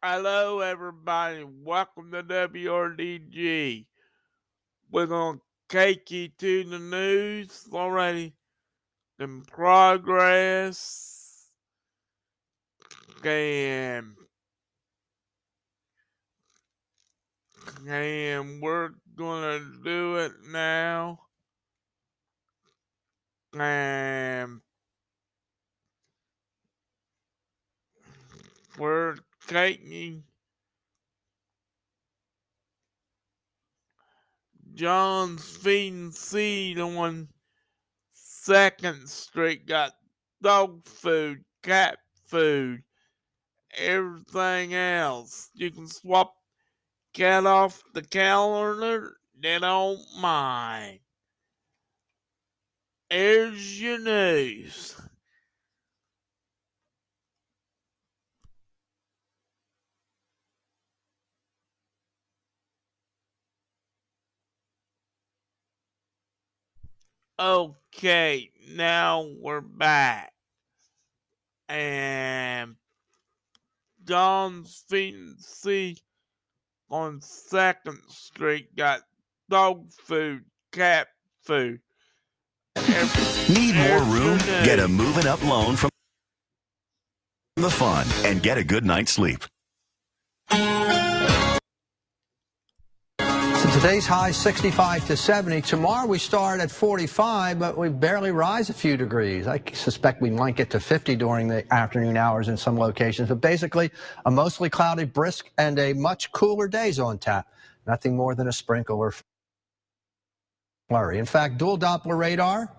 Hello, everybody. Welcome to WRDG. We're going to take you to the news already in progress. And, and we're going to do it now. And we're taking John's feeding Seed on Second Street got dog food, cat food, everything else. You can swap cat off the calendar, they don't mind. Here's your news. Okay, now we're back. And John's and on Second Street got dog food, cat food. Every, Need more room? Get a moving up loan from the fund and get a good night's sleep. Today's high 65 to 70. Tomorrow we start at 45, but we barely rise a few degrees. I suspect we might get to 50 during the afternoon hours in some locations, but basically a mostly cloudy, brisk, and a much cooler days on tap. Nothing more than a sprinkle or flurry. In fact, dual Doppler radar,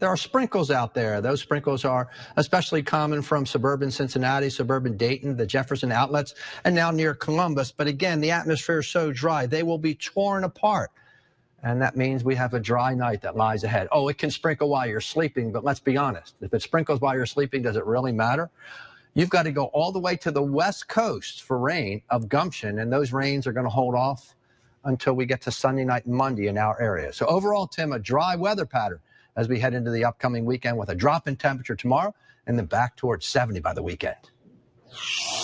there are sprinkles out there. Those sprinkles are especially common from suburban Cincinnati, suburban Dayton, the Jefferson outlets, and now near Columbus. But again, the atmosphere is so dry, they will be torn apart. And that means we have a dry night that lies ahead. Oh, it can sprinkle while you're sleeping, but let's be honest. If it sprinkles while you're sleeping, does it really matter? You've got to go all the way to the west coast for rain of gumption, and those rains are going to hold off until we get to Sunday night and Monday in our area. So overall, Tim, a dry weather pattern as we head into the upcoming weekend with a drop in temperature tomorrow and then back towards 70 by the weekend.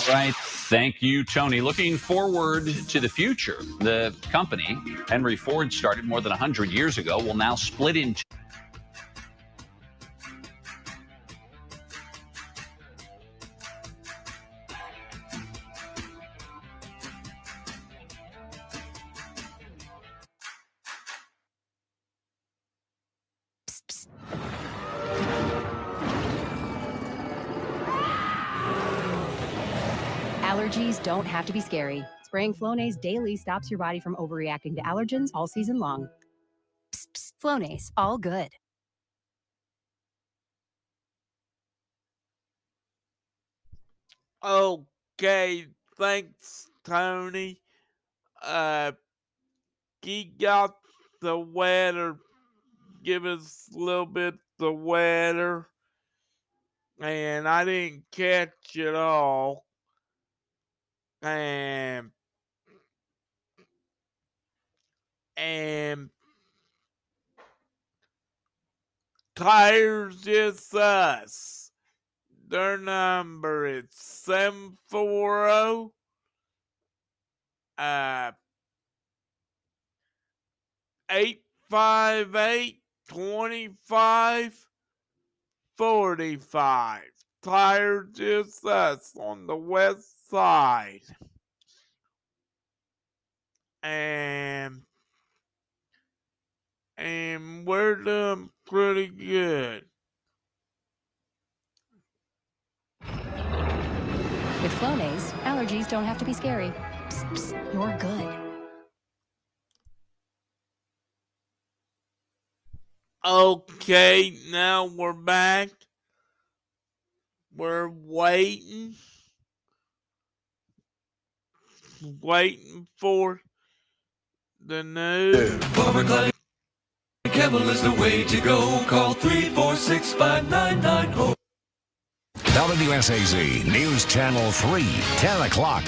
Right. Thank you, Tony. Looking forward to the future. The company, Henry Ford, started more than 100 years ago, will now split into. Allergies don't have to be scary. Spraying Flonase daily stops your body from overreacting to allergens all season long. Psst, psst, Flonase, all good. Okay, thanks, Tony. Uh, he got the weather. Give us a little bit the weather, and I didn't catch it all. And tires us. Their number is seven four zero. Uh, eight five eight twenty five forty five. Tires is us on the west side. And and we're doing pretty good. With Flonase, allergies don't have to be scary. Psst, psst, you're good. Okay, now we're back. We're waiting. Waiting for the news. Farmer Kebble is the way to go. Call 346 5990. WSAZ News Channel 3, 10 o'clock.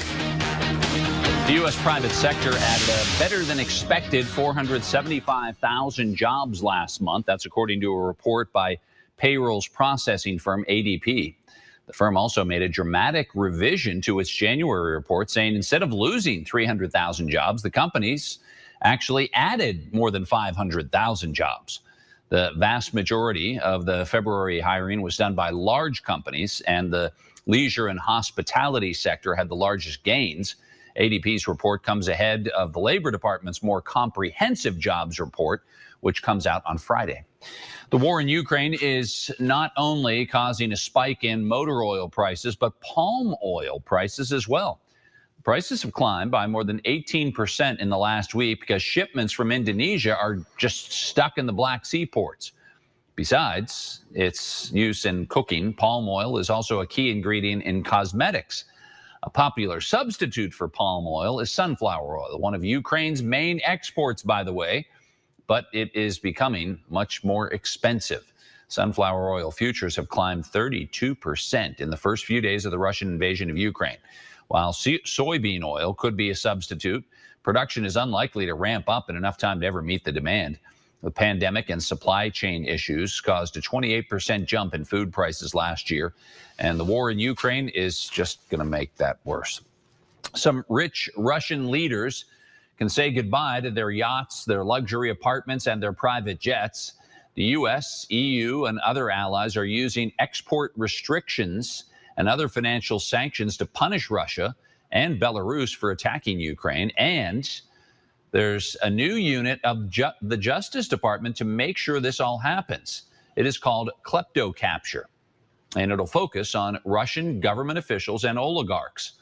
The U.S. private sector added a better than expected 475,000 jobs last month. That's according to a report by payrolls processing firm ADP. The firm also made a dramatic revision to its January report, saying instead of losing 300,000 jobs, the companies actually added more than 500,000 jobs. The vast majority of the February hiring was done by large companies, and the leisure and hospitality sector had the largest gains. ADP's report comes ahead of the Labor Department's more comprehensive jobs report, which comes out on Friday. The war in Ukraine is not only causing a spike in motor oil prices, but palm oil prices as well. Prices have climbed by more than 18% in the last week because shipments from Indonesia are just stuck in the Black Sea ports. Besides its use in cooking, palm oil is also a key ingredient in cosmetics. A popular substitute for palm oil is sunflower oil, one of Ukraine's main exports, by the way, but it is becoming much more expensive. Sunflower oil futures have climbed 32% in the first few days of the Russian invasion of Ukraine. While soybean oil could be a substitute, production is unlikely to ramp up in enough time to ever meet the demand. The pandemic and supply chain issues caused a 28% jump in food prices last year, and the war in Ukraine is just going to make that worse. Some rich Russian leaders can say goodbye to their yachts, their luxury apartments, and their private jets. The U.S., EU, and other allies are using export restrictions and other financial sanctions to punish Russia and Belarus for attacking Ukraine. And there's a new unit of ju the Justice Department to make sure this all happens. It is called KleptoCapture, and it'll focus on Russian government officials and oligarchs.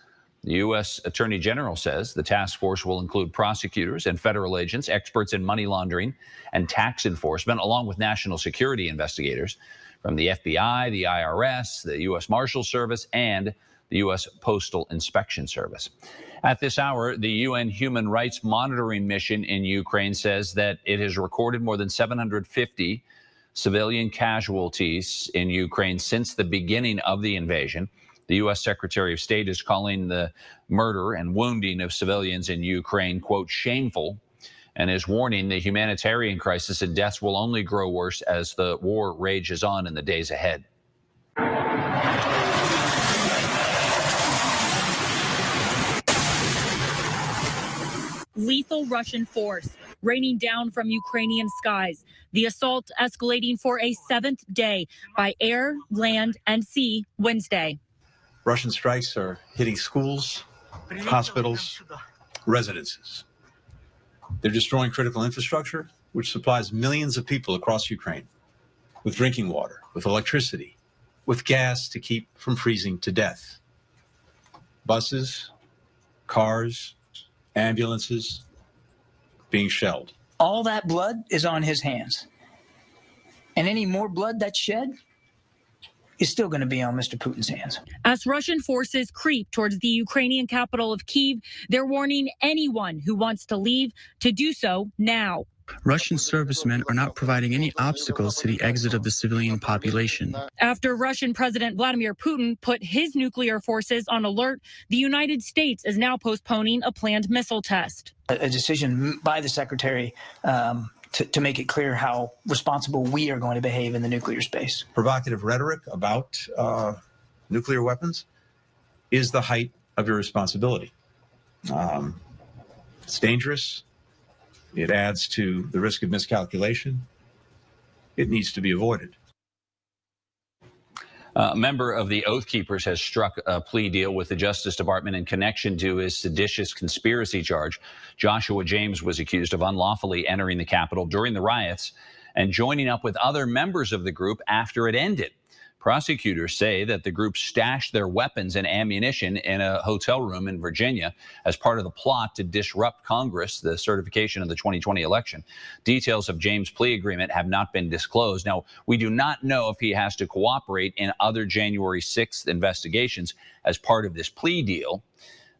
The U.S. Attorney General says the task force will include prosecutors and federal agents, experts in money laundering and tax enforcement, along with national security investigators from the FBI, the IRS, the U.S. Marshal Service, and the U.S. Postal Inspection Service. At this hour, the UN Human Rights Monitoring Mission in Ukraine says that it has recorded more than 750 civilian casualties in Ukraine since the beginning of the invasion. The U.S. Secretary of State is calling the murder and wounding of civilians in Ukraine, quote, shameful and is warning the humanitarian crisis and deaths will only grow worse as the war rages on in the days ahead. Lethal Russian force raining down from Ukrainian skies. The assault escalating for a seventh day by air, land, and sea Wednesday. Russian strikes are hitting schools, hospitals, residences. They're destroying critical infrastructure, which supplies millions of people across Ukraine with drinking water, with electricity, with gas to keep from freezing to death. Buses, cars, ambulances being shelled. All that blood is on his hands. And any more blood that's shed is still going to be on Mr. Putin's hands. As Russian forces creep towards the Ukrainian capital of Kiev, they're warning anyone who wants to leave to do so now. Russian servicemen are not providing any obstacles to the exit of the civilian population. After Russian President Vladimir Putin put his nuclear forces on alert, the United States is now postponing a planned missile test. A, decision by the secretary um, to, to make it clear how responsible we are going to behave in the nuclear space. Provocative rhetoric about uh, nuclear weapons is the height of irresponsibility. Um, it's dangerous. It adds to the risk of miscalculation. It needs to be avoided. Uh, a member of the Oath Keepers has struck a plea deal with the Justice Department in connection to his seditious conspiracy charge. Joshua James was accused of unlawfully entering the Capitol during the riots and joining up with other members of the group after it ended. Prosecutors say that the group stashed their weapons and ammunition in a hotel room in Virginia as part of the plot to disrupt Congress, the certification of the 2020 election. Details of James' plea agreement have not been disclosed. Now, we do not know if he has to cooperate in other January 6th investigations as part of this plea deal.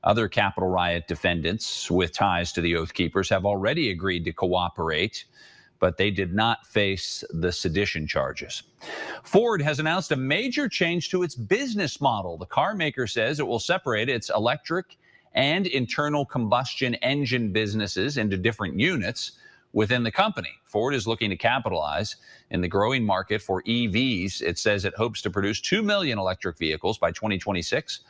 Other Capitol riot defendants with ties to the Oath Keepers have already agreed to cooperate but they did not face the sedition charges. Ford has announced a major change to its business model. The car maker says it will separate its electric and internal combustion engine businesses into different units within the company. Ford is looking to capitalize in the growing market for EVs. It says it hopes to produce 2 million electric vehicles by 2026.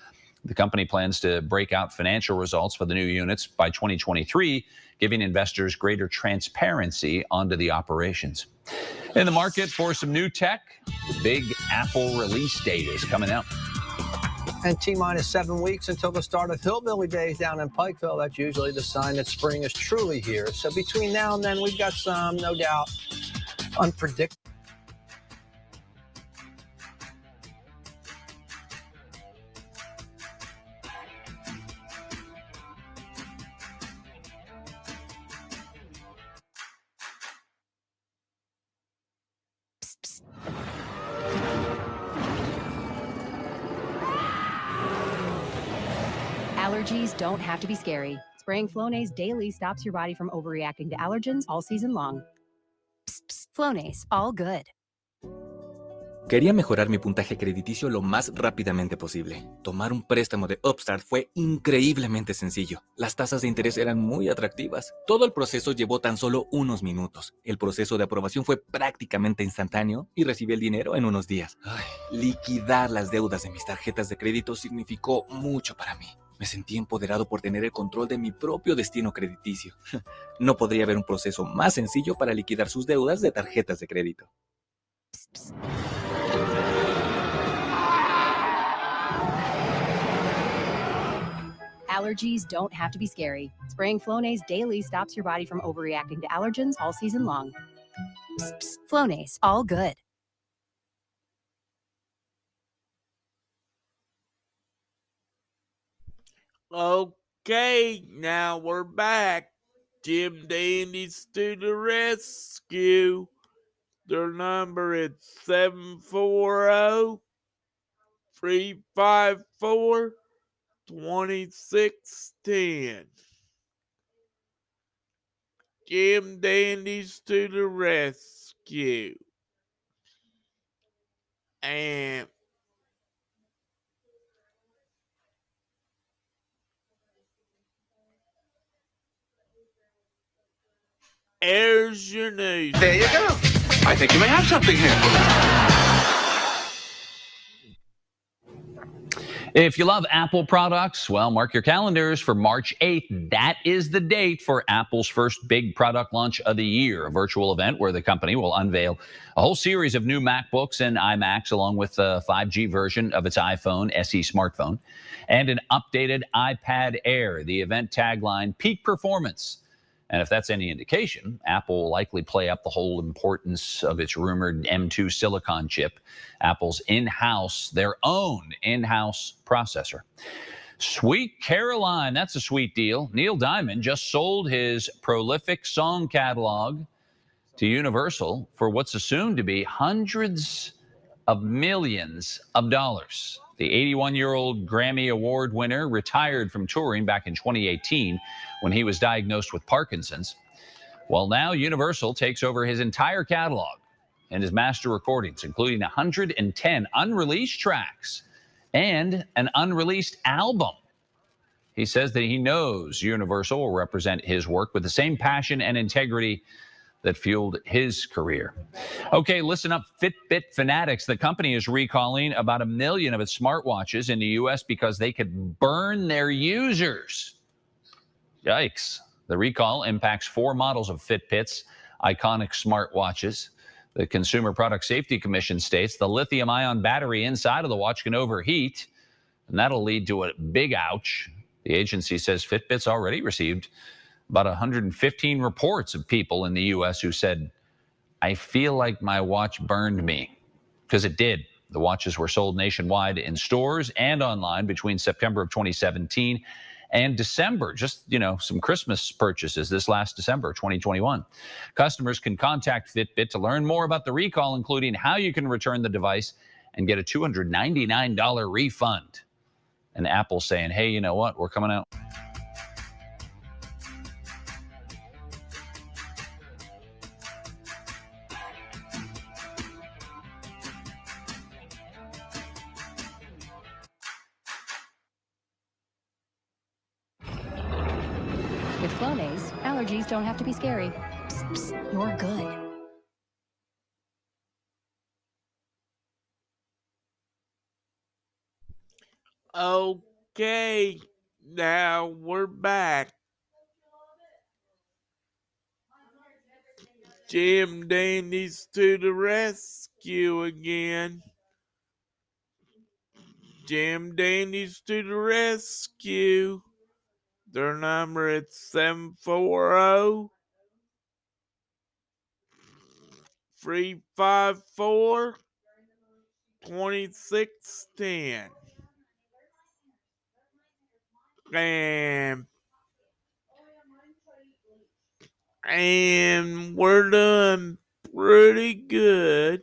The company plans to break out financial results for the new units by 2023, giving investors greater transparency onto the operations. In the market for some new tech, the big Apple release date is coming out. And T minus seven weeks until the start of Hillbilly Days down in Pikeville. That's usually the sign that spring is truly here. So between now and then, we've got some, no doubt, unpredictable. Have to be scary. Spraying Flonase daily stops your body from overreacting to allergens all season long. Psst, psst, Flonase, all good. Quería mejorar mi puntaje crediticio lo más rápidamente posible. Tomar un préstamo de Upstart fue increíblemente sencillo. Las tasas de interés eran muy atractivas. Todo el proceso llevó tan solo unos minutos. El proceso de aprobación fue prácticamente instantáneo y recibí el dinero en unos días. Liquidar las deudas de mis tarjetas de crédito significó mucho para mí. Me sentí empoderado por tener el control de mi propio destino crediticio. No podría haber un proceso más sencillo para liquidar sus deudas de tarjetas de crédito. Allergies don't have to be scary. Spraying Flonase daily stops your body from overreacting to allergens all season long. Psst, psst, Flonase, all good. Okay, now we're back. Jim Dandy's to the rescue. Their number is 740 354 2610. Jim Dandy's to the rescue. And There's your news. There you go. I think you may have something here. If you love Apple products, well, mark your calendars for March 8th. That is the date for Apple's first big product launch of the year, a virtual event where the company will unveil a whole series of new MacBooks and iMacs, along with a 5G version of its iPhone SE smartphone, and an updated iPad Air. The event tagline Peak Performance. And if that's any indication, Apple will likely play up the whole importance of its rumored M2 silicon chip, Apple's in house, their own in house processor. Sweet Caroline, that's a sweet deal. Neil Diamond just sold his prolific song catalog to Universal for what's assumed to be hundreds of millions of dollars. The 81 year old Grammy Award winner retired from touring back in 2018 when he was diagnosed with Parkinson's. Well, now Universal takes over his entire catalog and his master recordings, including 110 unreleased tracks and an unreleased album. He says that he knows Universal will represent his work with the same passion and integrity that fueled his career. Okay, listen up, Fitbit fanatics. The company is recalling about a million of its smartwatches in the U.S. because they could burn their users. Yikes. The recall impacts four models of Fitbit's iconic smartwatches. The Consumer Product Safety Commission states the lithium ion battery inside of the watch can overheat, and that'll lead to a big ouch. The agency says Fitbit's already received about 115 reports of people in the U.S. who said, I feel like my watch burned me. Because it did. The watches were sold nationwide in stores and online between September of 2017 and December, just, you know, some Christmas purchases this last December 2021. Customers can contact Fitbit to learn more about the recall, including how you can return the device and get a $299 refund. And Apple saying, hey, you know what? We're coming out. Don't have to be scary. Psst, Psst, you're good. Okay, now we're back. Jim Dandy's to the rescue again. Jim Dandy's to the rescue. Their number is 740 354 2610. And and we're doing pretty good.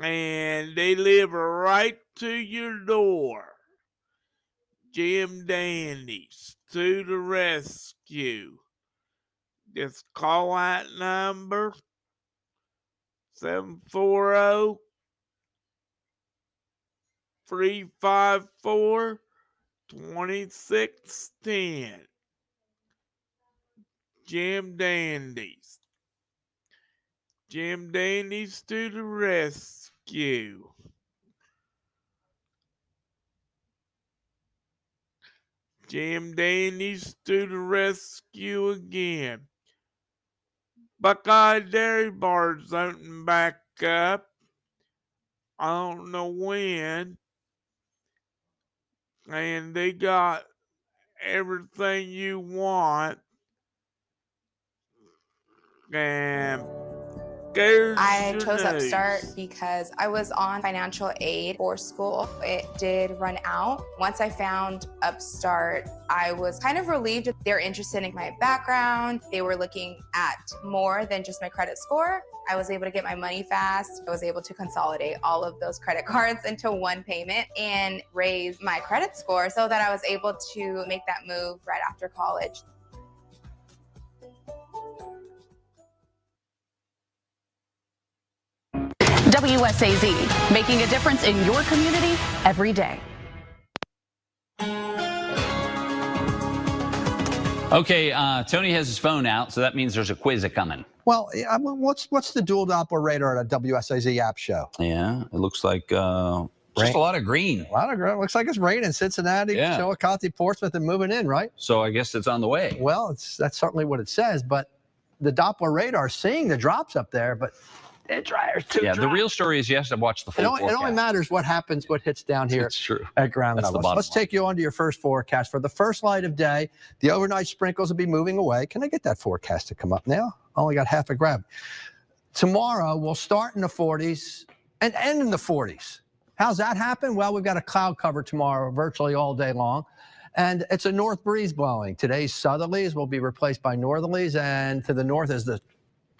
And they live right to your door. Jim Dandy's to the rescue. Just call that number 740 354 2610. Jim Dandy's. Jim Dandy's to the rescue. Jim Dandy's to the rescue again. Buckeye Dairy Bar's opening back up. I don't know when. And they got everything you want. And Oh there's I chose. Upstart because I was on financial aid for school. It did run out. Once I found Upstart, I was kind of relieved that they're interested in my background. They were looking at more than just my credit score. I was able to get my money fast. I was able to consolidate all of those credit cards into one payment and raise my credit score so that I was able to make that move right after college. WSAZ, making a difference in your community every day. Okay, uh, Tony has his phone out, so that means there's a quiz a coming. Well, yeah, I mean, what's what's the dual Doppler radar at a WSAZ app show? Yeah, it looks like uh, just a lot of green. A lot of green. Looks like it's raining. Cincinnati, Yeah. Chillicothe, Portsmouth, and moving in, right? So I guess it's on the way. Well, it's that's certainly what it says. But the Doppler radar seeing the drops up there, but it dryer's too yeah, the real story is you have watched watch the It full only, it only matters what happens, what hits down here It's true. at ground That's the level. bottom Let's take you on to your first forecast. For the first light of day, the overnight sprinkles will be moving away. Can I get that forecast to come up now? Only got half a grab. Tomorrow, we'll start in the 40s and end in the 40s. How's that happen? Well, we've got a cloud cover tomorrow virtually all day long. And it's a north breeze blowing. Today's southerlies will be replaced by northerlies, and to the north is the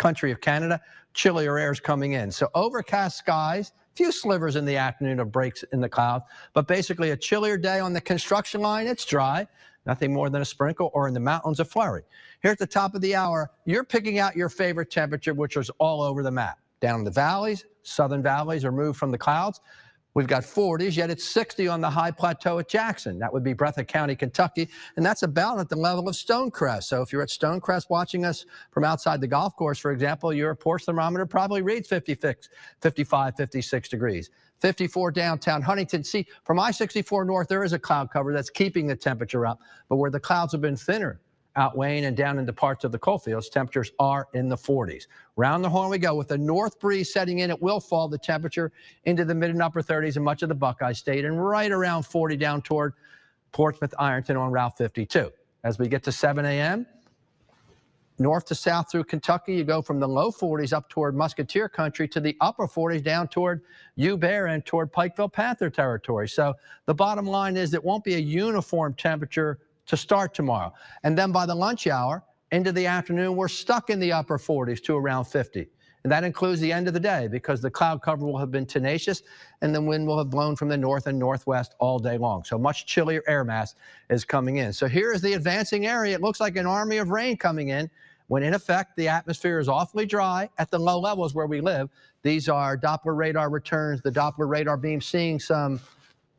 country of Canada, chillier air is coming in. So overcast skies, few slivers in the afternoon of breaks in the clouds, but basically a chillier day on the construction line. It's dry, nothing more than a sprinkle, or in the mountains a flurry. Here at the top of the hour, you're picking out your favorite temperature, which is all over the map. Down in the valleys, southern valleys are moved from the clouds. We've got 40s, yet it's 60 on the high plateau at Jackson. That would be Breathitt County, Kentucky, and that's about at the level of Stonecrest. So if you're at Stonecrest watching us from outside the golf course, for example, your porch thermometer probably reads 56, 55, 56 degrees. 54 downtown Huntington. See, from I-64 north, there is a cloud cover that's keeping the temperature up, but where the clouds have been thinner, out Wayne and down into parts of the coal fields, temperatures are in the 40s. Round the horn we go with the north breeze setting in. It will fall the temperature into the mid and upper 30s in much of the Buckeye State and right around 40 down toward Portsmouth, Ironton on Route 52. As we get to 7 a.m., north to south through Kentucky, you go from the low 40s up toward Musketeer country to the upper 40s down toward U-Bear and toward Pikeville Panther territory. So the bottom line is it won't be a uniform temperature to start tomorrow. And then by the lunch hour into the afternoon, we're stuck in the upper 40s to around 50. And that includes the end of the day because the cloud cover will have been tenacious and the wind will have blown from the north and northwest all day long. So much chillier air mass is coming in. So here is the advancing area. It looks like an army of rain coming in when in effect the atmosphere is awfully dry at the low levels where we live. These are Doppler radar returns, the Doppler radar beam seeing some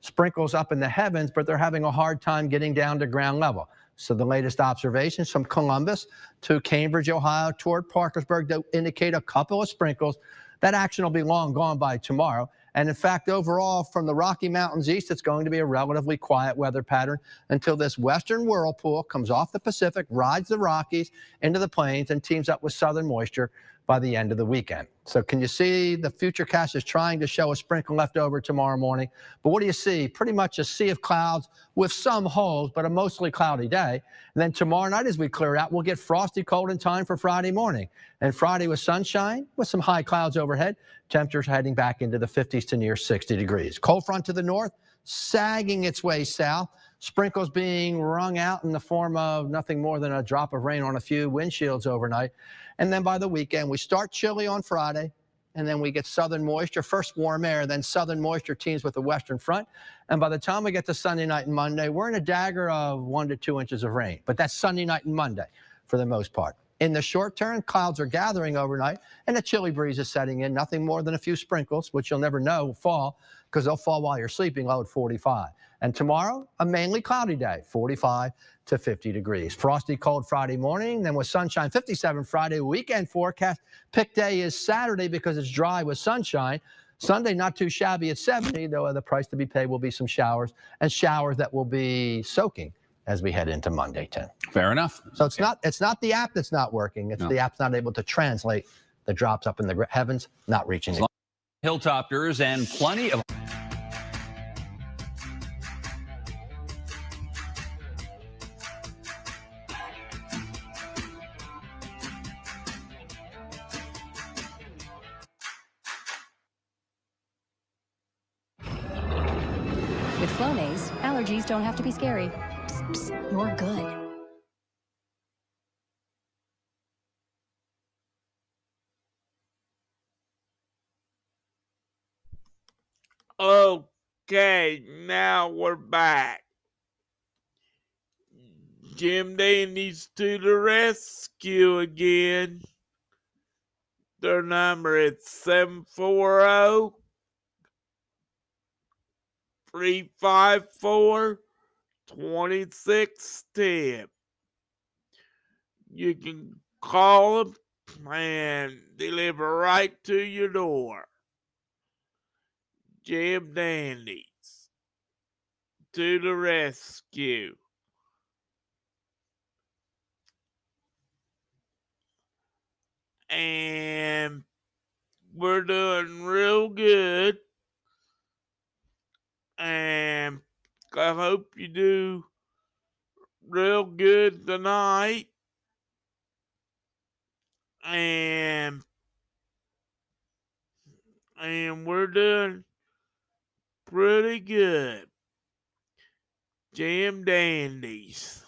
sprinkles up in the heavens, but they're having a hard time getting down to ground level. So the latest observations from Columbus to Cambridge, Ohio, toward Parkersburg that indicate a couple of sprinkles. That action will be long gone by tomorrow. And in fact, overall, from the Rocky Mountains east, it's going to be a relatively quiet weather pattern until this western whirlpool comes off the Pacific, rides the Rockies into the plains, and teams up with southern moisture by the end of the weekend. So can you see the Futurecast is trying to show a sprinkle left over tomorrow morning? But what do you see? Pretty much a sea of clouds with some holes, but a mostly cloudy day. And then tomorrow night, as we clear out, we'll get frosty cold in time for Friday morning. And Friday with sunshine with some high clouds overhead. Temperatures heading back into the 50s to near 60 degrees. Cold front to the north, sagging its way south. Sprinkles being wrung out in the form of nothing more than a drop of rain on a few windshields overnight. And then by the weekend, we start chilly on Friday, and then we get southern moisture, first warm air, then southern moisture teams with the western front. And by the time we get to Sunday night and Monday, we're in a dagger of one to two inches of rain. But that's Sunday night and Monday for the most part. In the short term, clouds are gathering overnight and a chilly breeze is setting in, nothing more than a few sprinkles, which you'll never know will fall because they'll fall while you're sleeping, low at 45. And tomorrow, a mainly cloudy day, 45 to 50 degrees. Frosty cold Friday morning, then with sunshine, 57 Friday. Weekend forecast. Pick day is Saturday because it's dry with sunshine. Sunday, not too shabby at 70, though the price to be paid will be some showers and showers that will be soaking as we head into Monday, 10. Fair enough. So it's not it's not the app that's not working. It's No. the app's not able to translate the drops up in the heavens, not reaching the Hilltopters and plenty of. With Flonase, allergies don't have to be scary. Psst, psst, you're good. Okay, now we're back. Jim Dandy's to the rescue again. Their number is 740 354 2610. You can call them and deliver right to your door. Jim Dandy's to the rescue. And we're doing real good. And I hope you do real good tonight. And and we're doing pretty good. Jam dandies.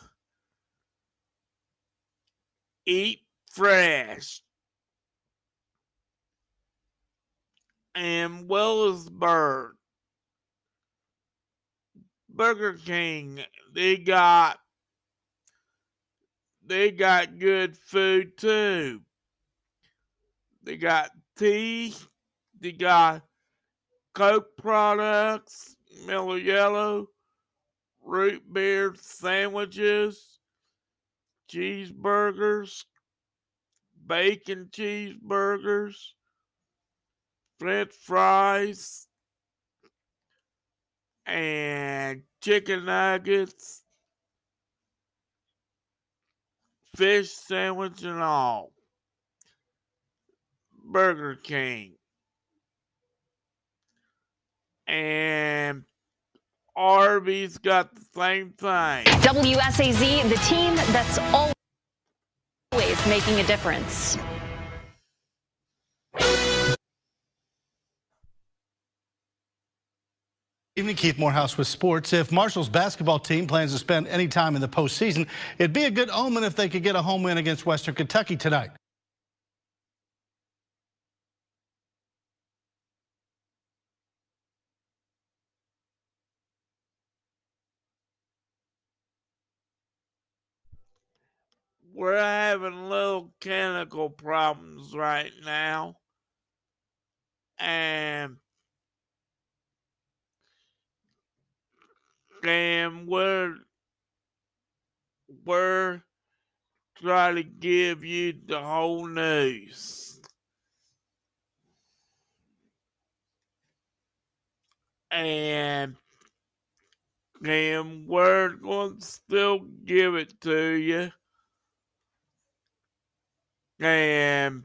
Eat fresh. And Willisburg. Burger King, they got they got good food too. They got tea, they got Coke products, Mellow Yellow, root beer sandwiches, cheeseburgers, bacon cheeseburgers, french fries, and chicken nuggets, fish sandwich, and all. Burger King. And Arby's got the same thing. WSAZ, the team that's always making a difference. Evening, Keith Morehouse with sports. If Marshall's basketball team plans to spend any time in the postseason, it'd be a good omen if they could get a home win against Western Kentucky tonight. We're having little chemical problems right now. And and we're we're trying to give you the whole news. And and we're going to still give it to you. And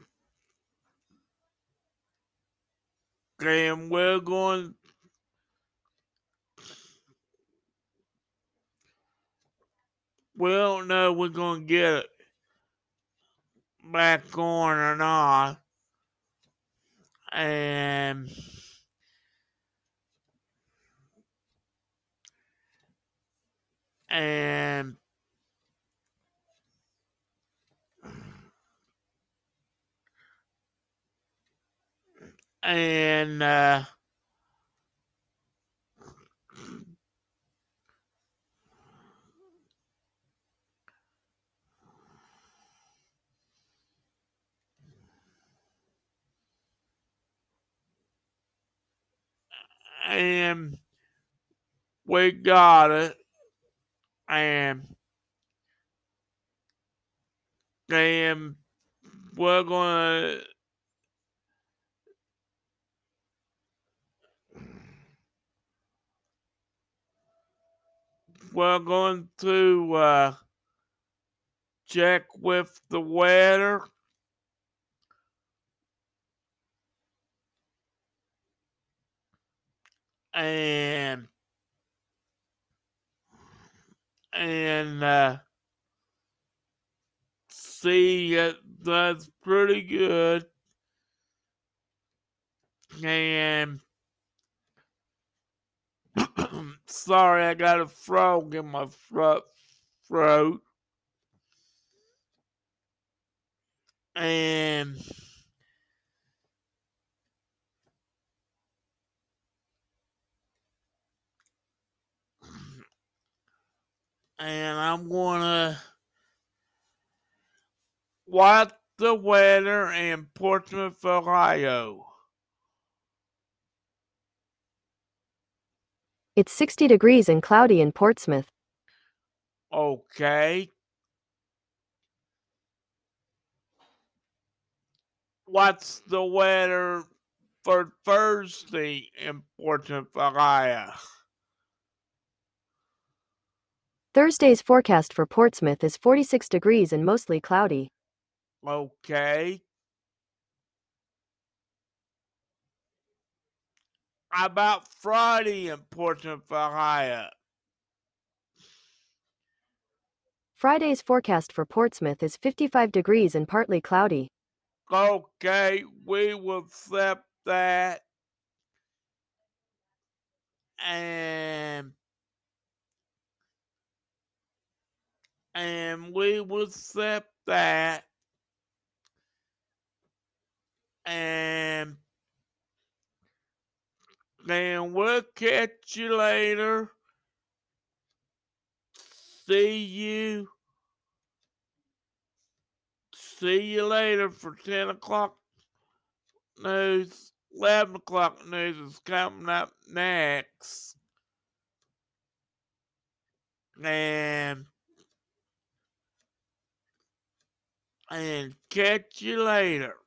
and we're going we don't know we're going to get it back on or not. And and and uh and we got it. And and we're gonna we're going to uh, check with the weather and and uh, see it that's pretty good. And sorry I got a frog in my throat throat. And and I'm gonna watch the weather in Portsmouth, Ohio. It's 60 degrees and cloudy in Portsmouth. Okay. What's the weather for Thursday in Portsmouth, Ohio? Thursday's forecast for Portsmouth is 46 degrees and mostly cloudy. Okay. How about Friday in Portsmouth, Ohio? Friday's forecast for Portsmouth is 55 degrees and partly cloudy. Okay, we will accept that. And and we will accept that. And then we'll catch you later. See you. See you later for 10 o'clock news. 11 o'clock news is coming up next. And and catch you later.